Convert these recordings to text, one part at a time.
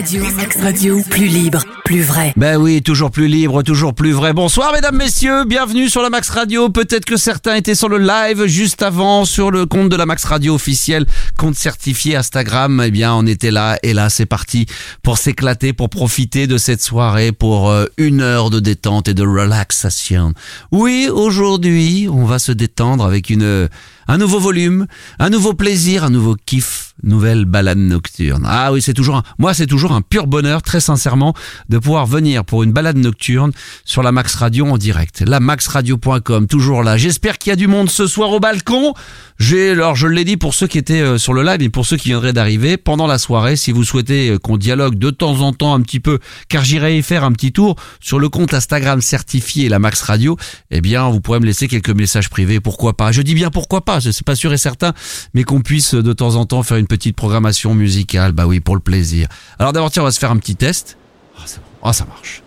Radio, Max Radio, plus libre, plus vrai. Ben oui, toujours plus libre, toujours plus vrai. Bonsoir mesdames, messieurs, bienvenue sur la Max Radio. Peut-être que certains étaient sur le live juste avant sur le compte de la Max Radio officiel, compte certifié Instagram. Eh bien, on était là et là, c'est parti pour s'éclater, pour profiter de cette soirée, pour euh, une heure de détente et de relaxation. Oui, aujourd'hui, on va se détendre avec une un nouveau volume, un nouveau plaisir, un nouveau kiff, nouvelle balade nocturne. Ah oui, c'est toujours un, moi c'est toujours un pur bonheur, très sincèrement, de pouvoir venir pour une balade nocturne sur la Max Radio en direct. La maxradio.com, toujours là. J'espère qu'il y a du monde ce soir au balcon. J'ai, alors je l'ai dit pour ceux qui étaient euh, sur le live et pour ceux qui viendraient d'arriver pendant la soirée, si vous souhaitez euh, qu'on dialogue de temps en temps un petit peu, car j'irai y faire un petit tour sur le compte Instagram certifié la Max Radio, eh bien vous pourrez me laisser quelques messages privés, pourquoi pas. Je dis bien pourquoi pas, je sais pas sûr et certain, mais qu'on puisse de temps en temps faire une petite programmation musicale, bah oui, pour le plaisir. Alors d'abord tiens, on va se faire un petit test. Ah oh, ça marche.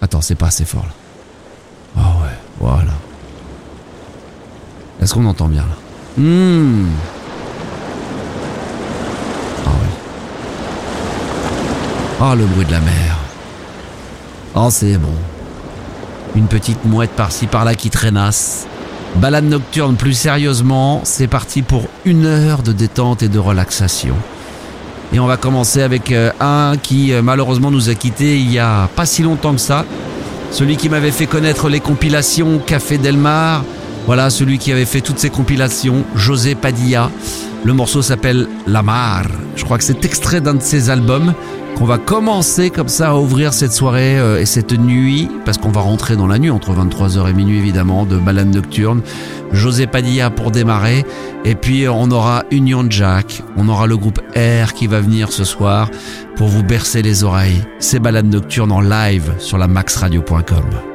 Attends, c'est pas assez fort là. Ah ouais, voilà. Est-ce qu'on entend bien là? Mmh. Ah oui. Ah le bruit de la mer. Oh c'est bon. Une petite mouette par-ci par-là qui traînasse. Balade nocturne plus sérieusement, c'est parti pour une heure de détente et de relaxation. Et on va commencer avec euh, un qui euh, malheureusement nous a quittés il y a pas si longtemps que ça. Celui qui m'avait fait connaître les compilations Café Delmar, voilà, celui qui avait fait toutes ces compilations, José Padilla. Le morceau s'appelle La Mar. Je crois que c'est extrait d'un de ses albums qu'on va commencer comme ça à ouvrir cette soirée euh, et cette nuit, parce qu'on va rentrer dans la nuit entre 23h et minuit évidemment, de balade nocturne. José Padilla pour démarrer. Et puis on aura Union Jack, on aura le groupe R qui va venir ce soir pour vous bercer les oreilles. C'est balade nocturne en live sur la maxradio.com.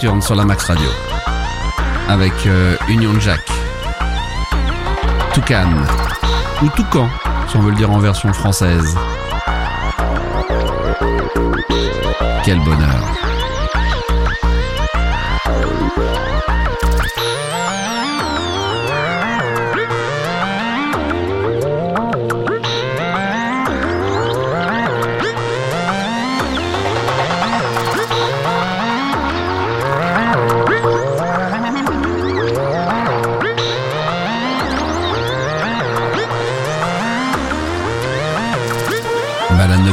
sur la Max Radio. Avec euh, Union Jack. Toucan. Ou Toucan, si on veut le dire en version française. Quel bonheur.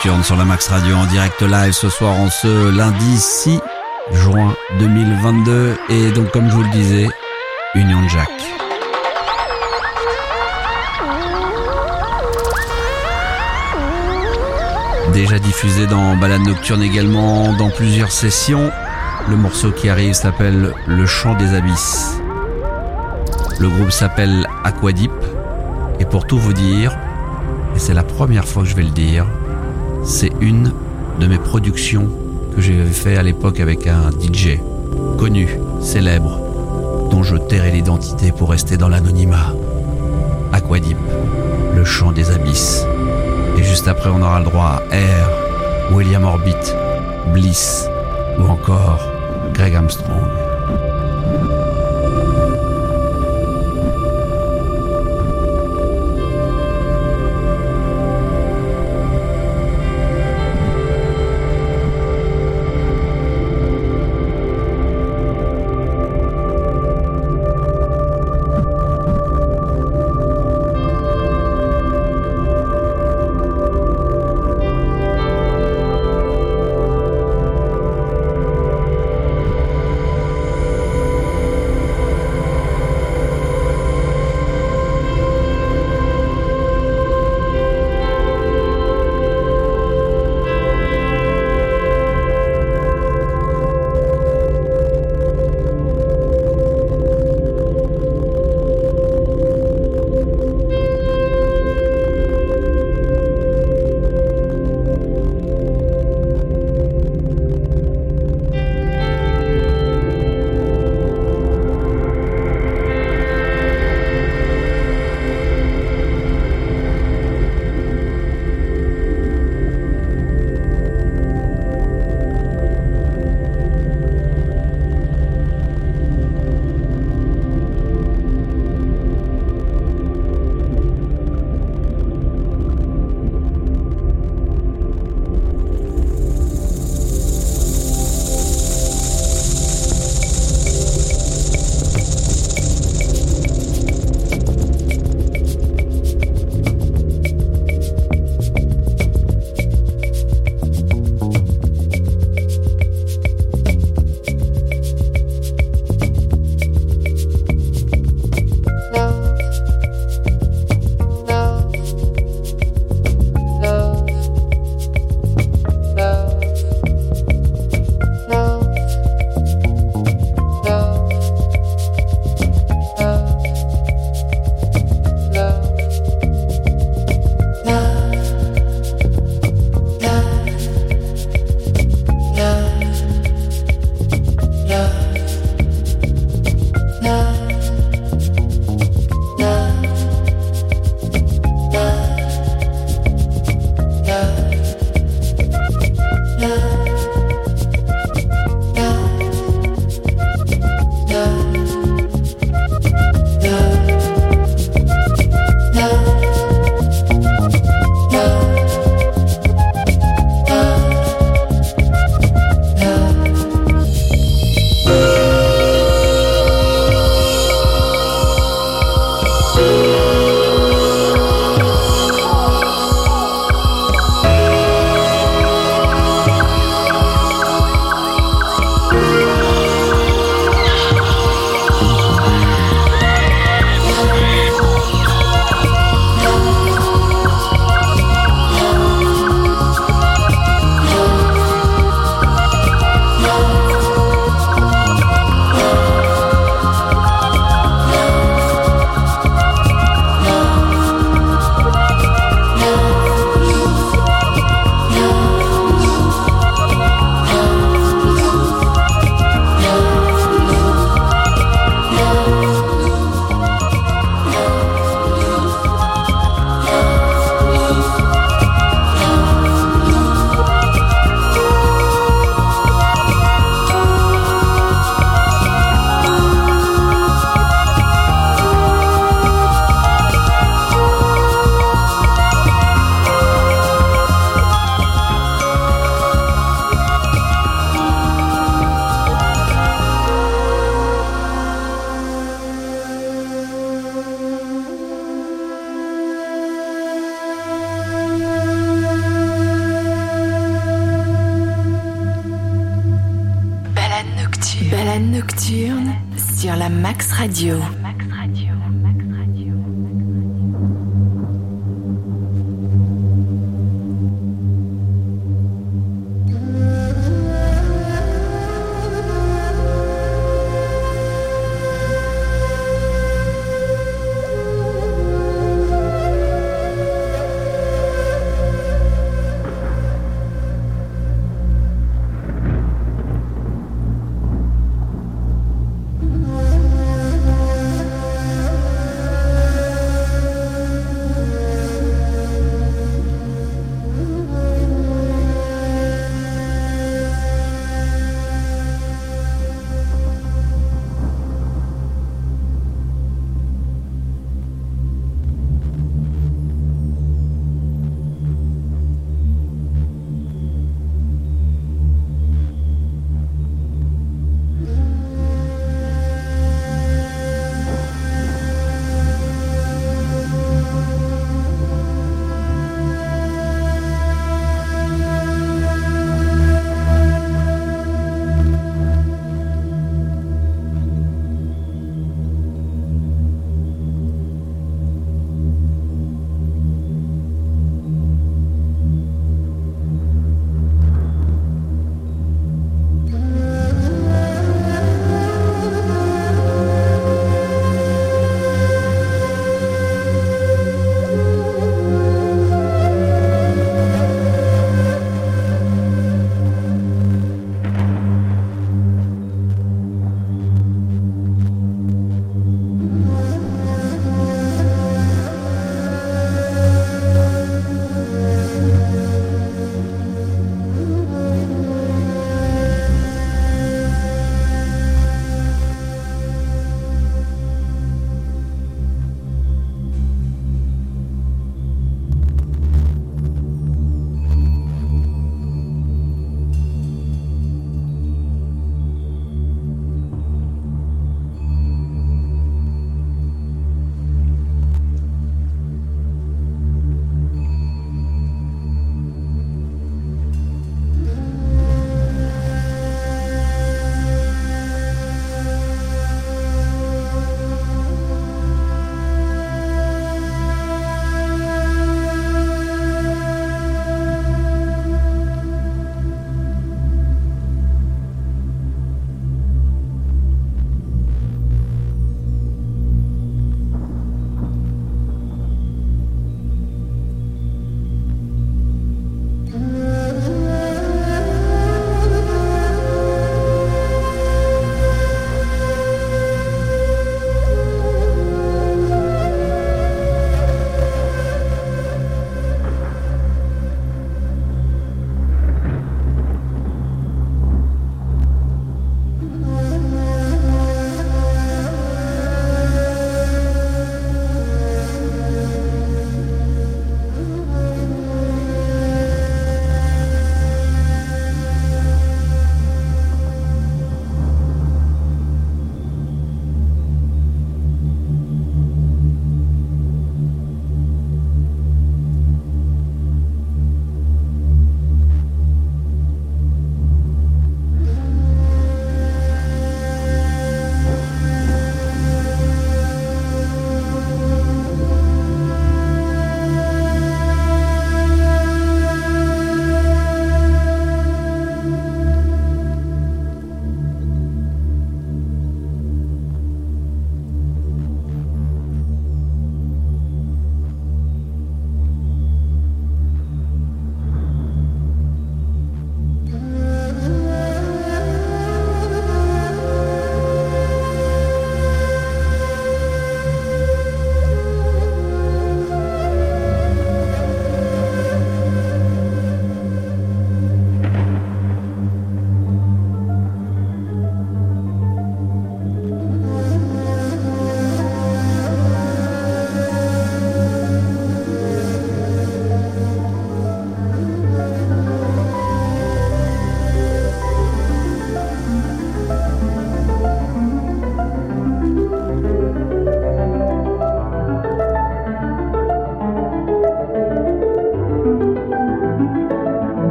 Sur la Max Radio en direct live ce soir en ce lundi 6 juin 2022 et donc comme je vous le disais, Union Jack. Déjà diffusé dans Balade nocturne également dans plusieurs sessions. Le morceau qui arrive s'appelle Le chant des abysses. Le groupe s'appelle Aquadip et pour tout vous dire, et c'est la première fois que je vais le dire, c'est une de mes productions que j'ai fait à l'époque avec un DJ connu, célèbre, dont je tairai l'identité pour rester dans l'anonymat. Aquadip, le chant des abysses. Et juste après, on aura le droit à Air, William Orbit, Bliss ou encore Greg Armstrong. nocturne sur la Max Radio.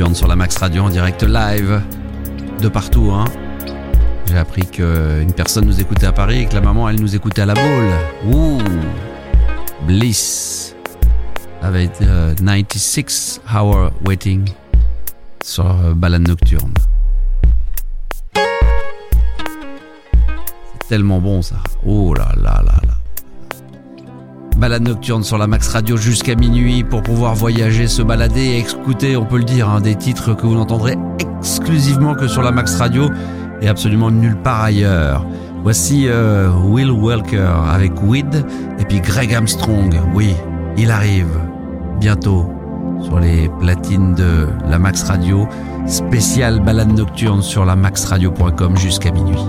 Sur la Max Radio en direct live de partout. Hein. J'ai appris qu'une personne nous écoutait à Paris et que la maman, elle nous écoutait à la boule. Ouh, Bliss avec 96 euh, Hour Waiting sur euh, Balade Nocturne. Tellement bon ça. Oh là là. Balade nocturne sur la Max Radio jusqu'à minuit pour pouvoir voyager, se balader et écouter, on peut le dire, hein, des titres que vous n'entendrez exclusivement que sur la Max Radio et absolument nulle part ailleurs. Voici euh, Will Walker avec Weed et puis Greg Armstrong. Oui, il arrive bientôt sur les platines de la Max Radio. Spécial balade nocturne sur la maxradio.com jusqu'à minuit.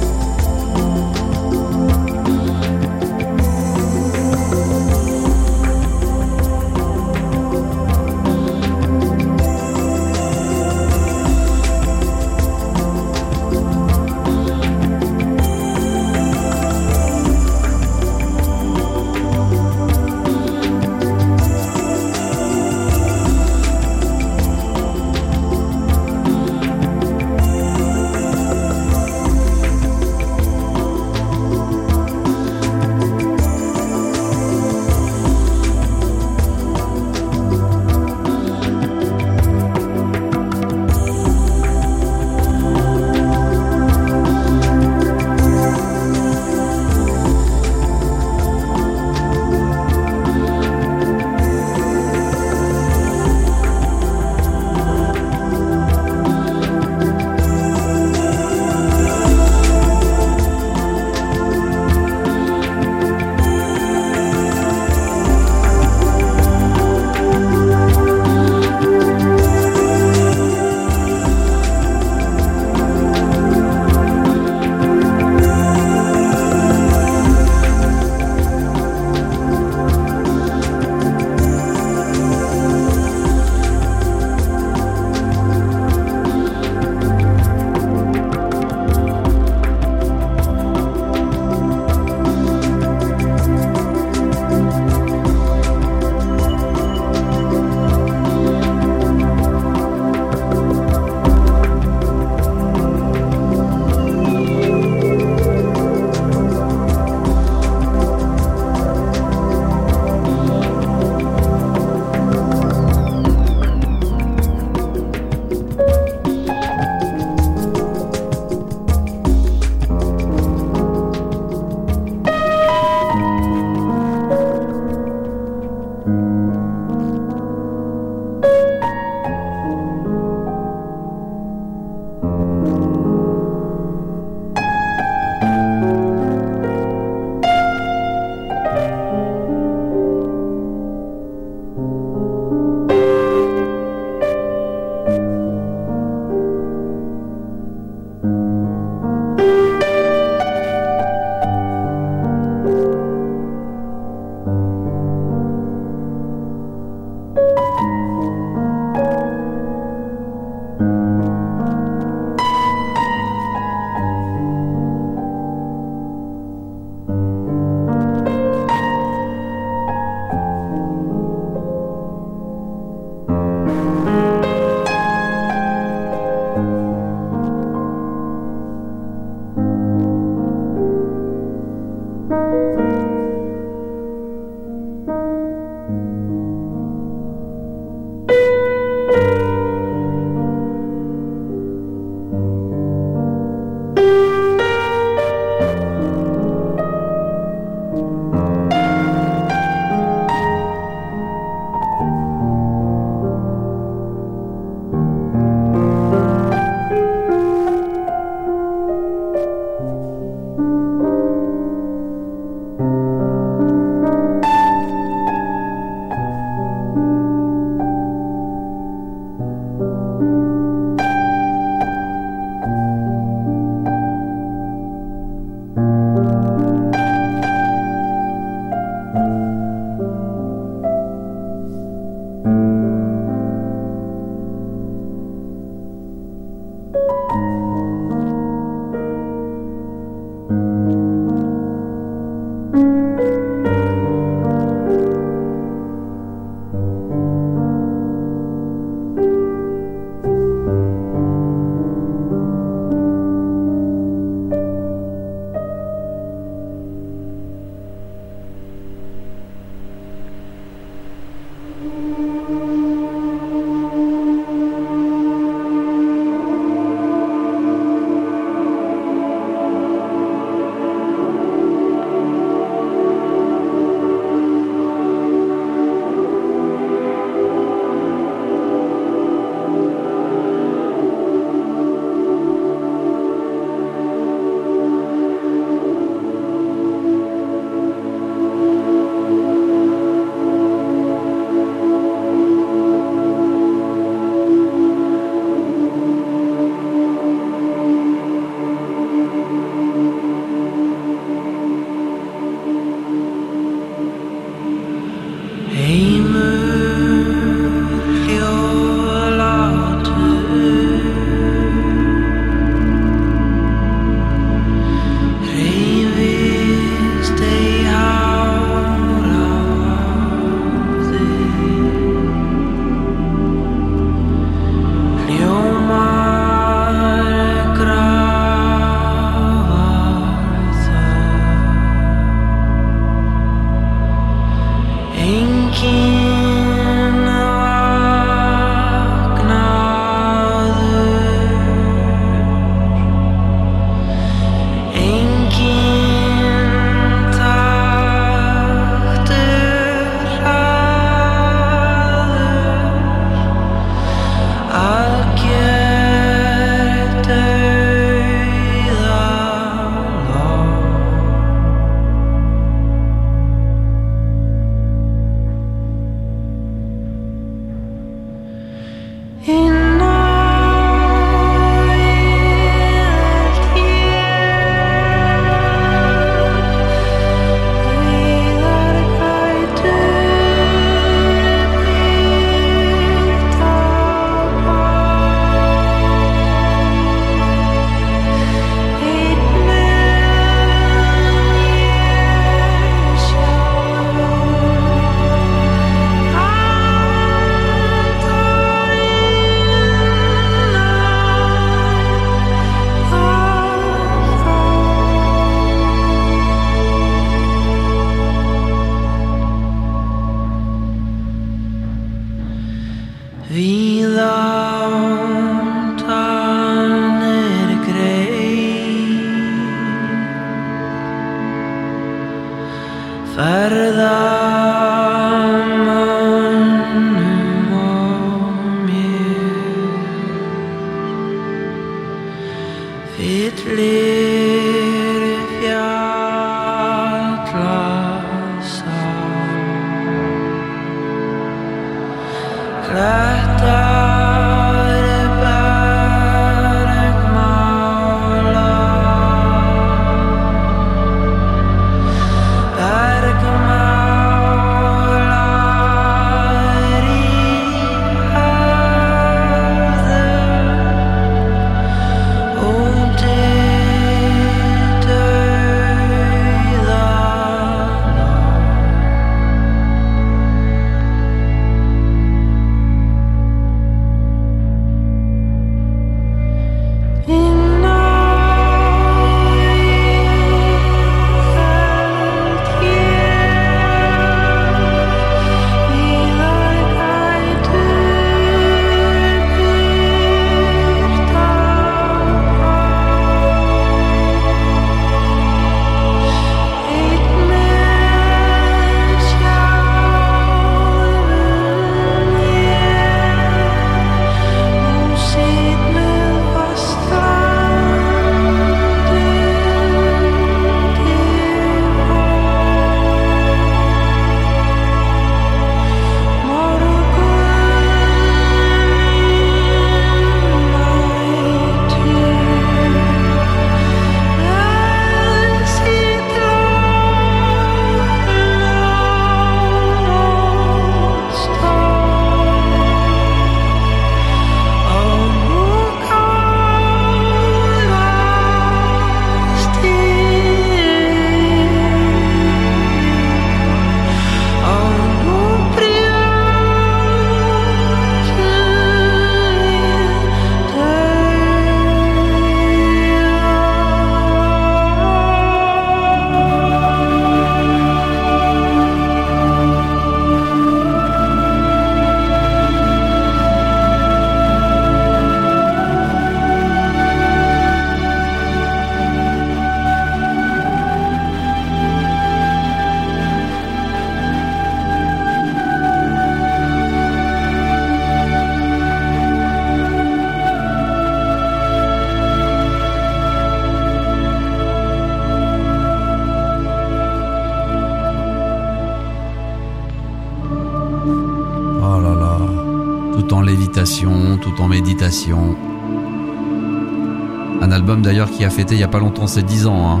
Il n'y a pas longtemps ses 10 ans. Hein.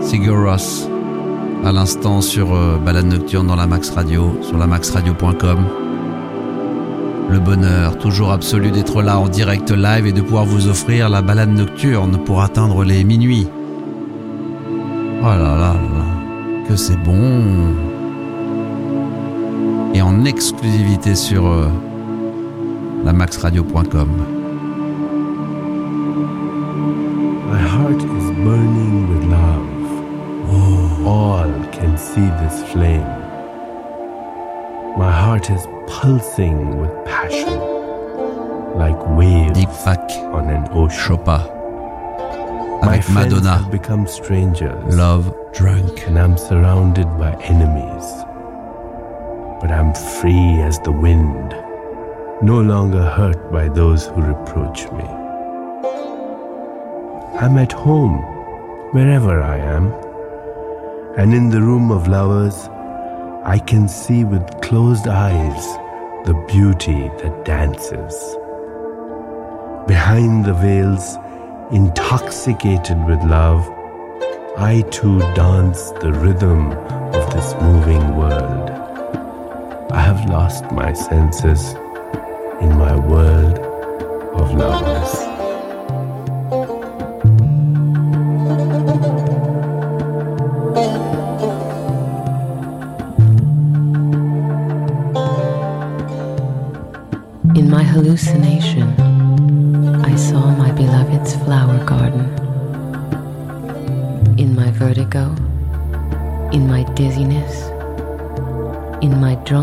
Sigur Ross, à l'instant sur euh, Balade Nocturne dans la Max Radio, sur la maxradio.com. Le bonheur, toujours absolu d'être là en direct live et de pouvoir vous offrir la balade nocturne pour atteindre les minuit. Oh là là là, que c'est bon. Et en exclusivité sur euh, lamaxradio.com. My flame. My heart is pulsing with passion, like waves Deepak on an ocean. Chopin. My Avec friends Madonna. have become strangers, Love Drunk. and I'm surrounded by enemies. But I'm free as the wind, no longer hurt by those who reproach me. I'm at home, wherever I am, and in the room of lovers, I can see with closed eyes the beauty that dances. Behind the veils, intoxicated with love, I too dance the rhythm of this moving world. I have lost my senses in my world of lovers.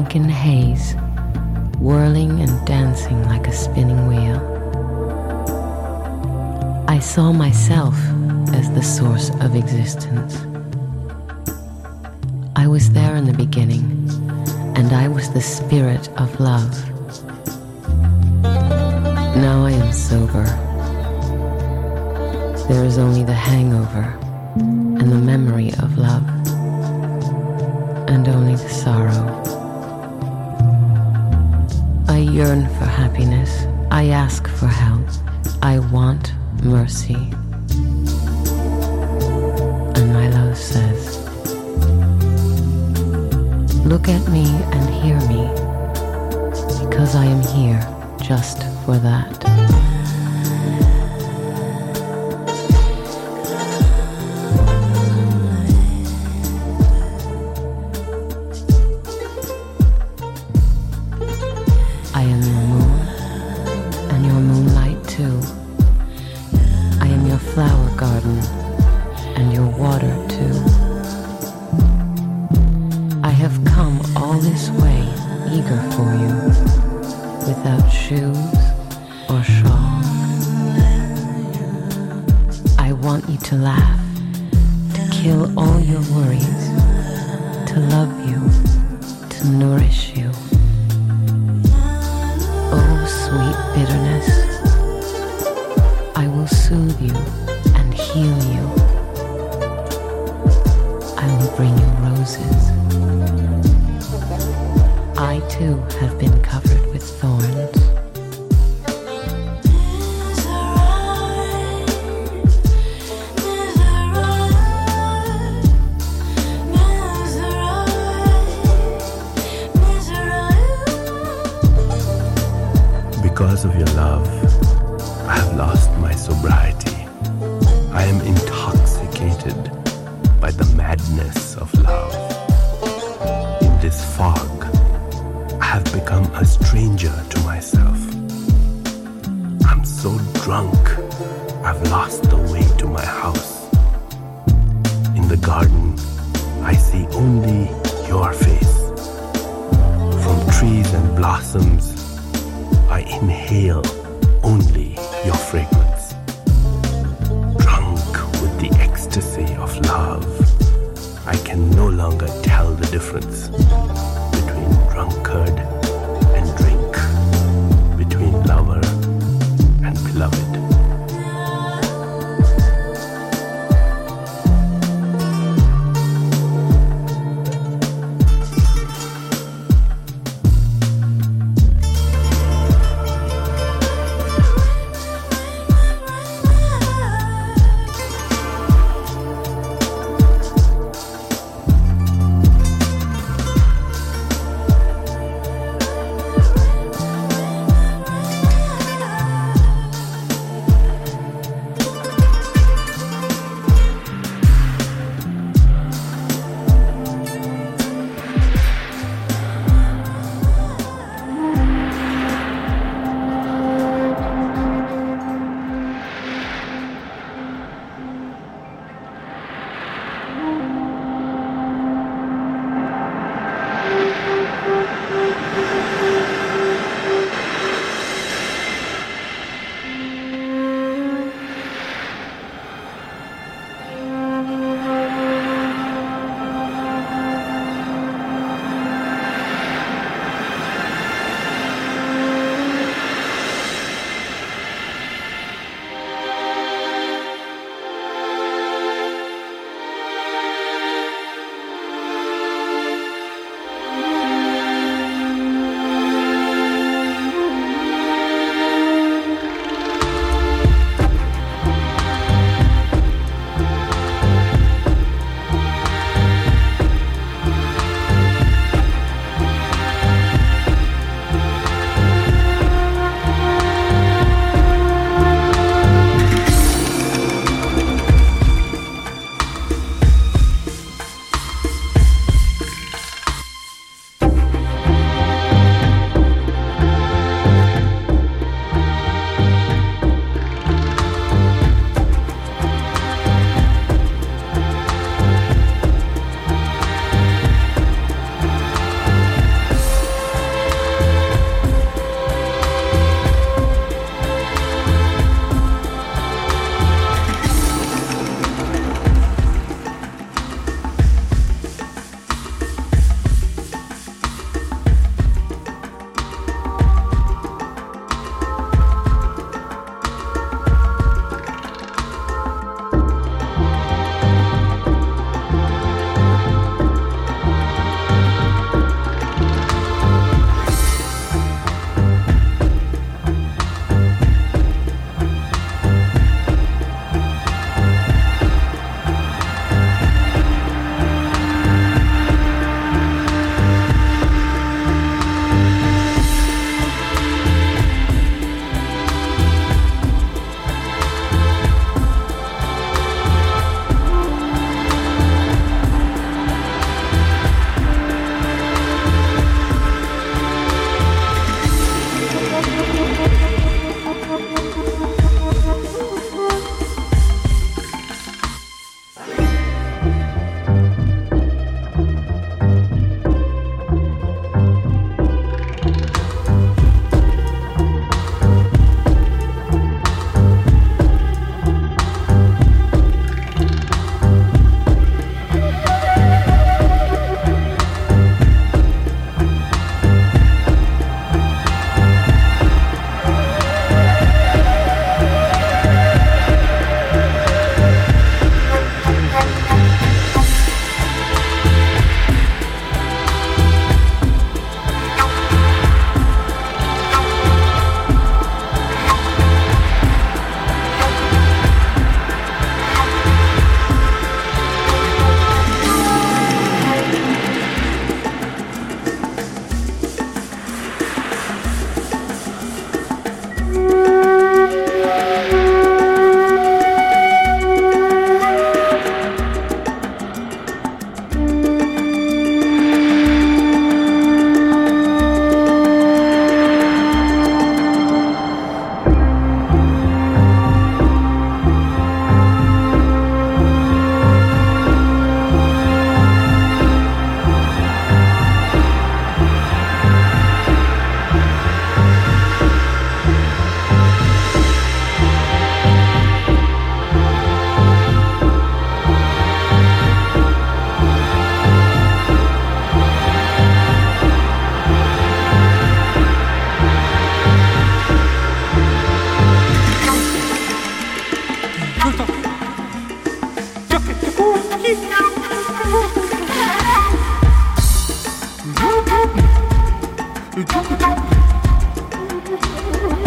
Drunken haze, whirling and dancing like a spinning wheel. I saw myself as the source of existence. I was there in the beginning, and I was the spirit of love. Now I am sober. There is only the hangover and the memory of love, and only the sorrow. I yearn for happiness. I ask for help. I want mercy. And my love says, Look at me and hear me, because I am here just for that. I've lost the way to my house. In the garden, I see only your face. From trees and blossoms, I inhale only your fragrance. Drunk with the ecstasy of love, I can no longer tell the difference between drunkard Thank you.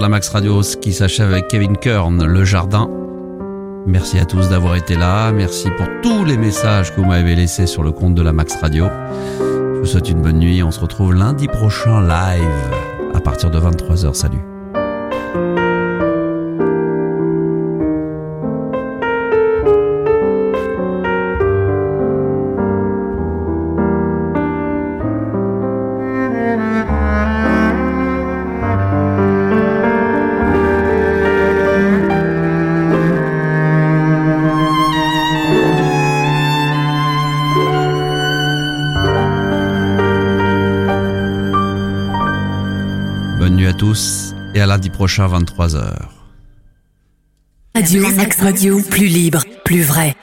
La Max Radio, qui s'achève avec Kevin Kern, Le Jardin. Merci à tous d'avoir été là. Merci pour tous les messages que vous m'avez laissés sur le compte de la Max Radio. Je vous souhaite une bonne nuit. On se retrouve lundi prochain live à partir de 23h. Salut. Lundi prochain 23h. Radio, Max Radio, plus libre, plus vrai.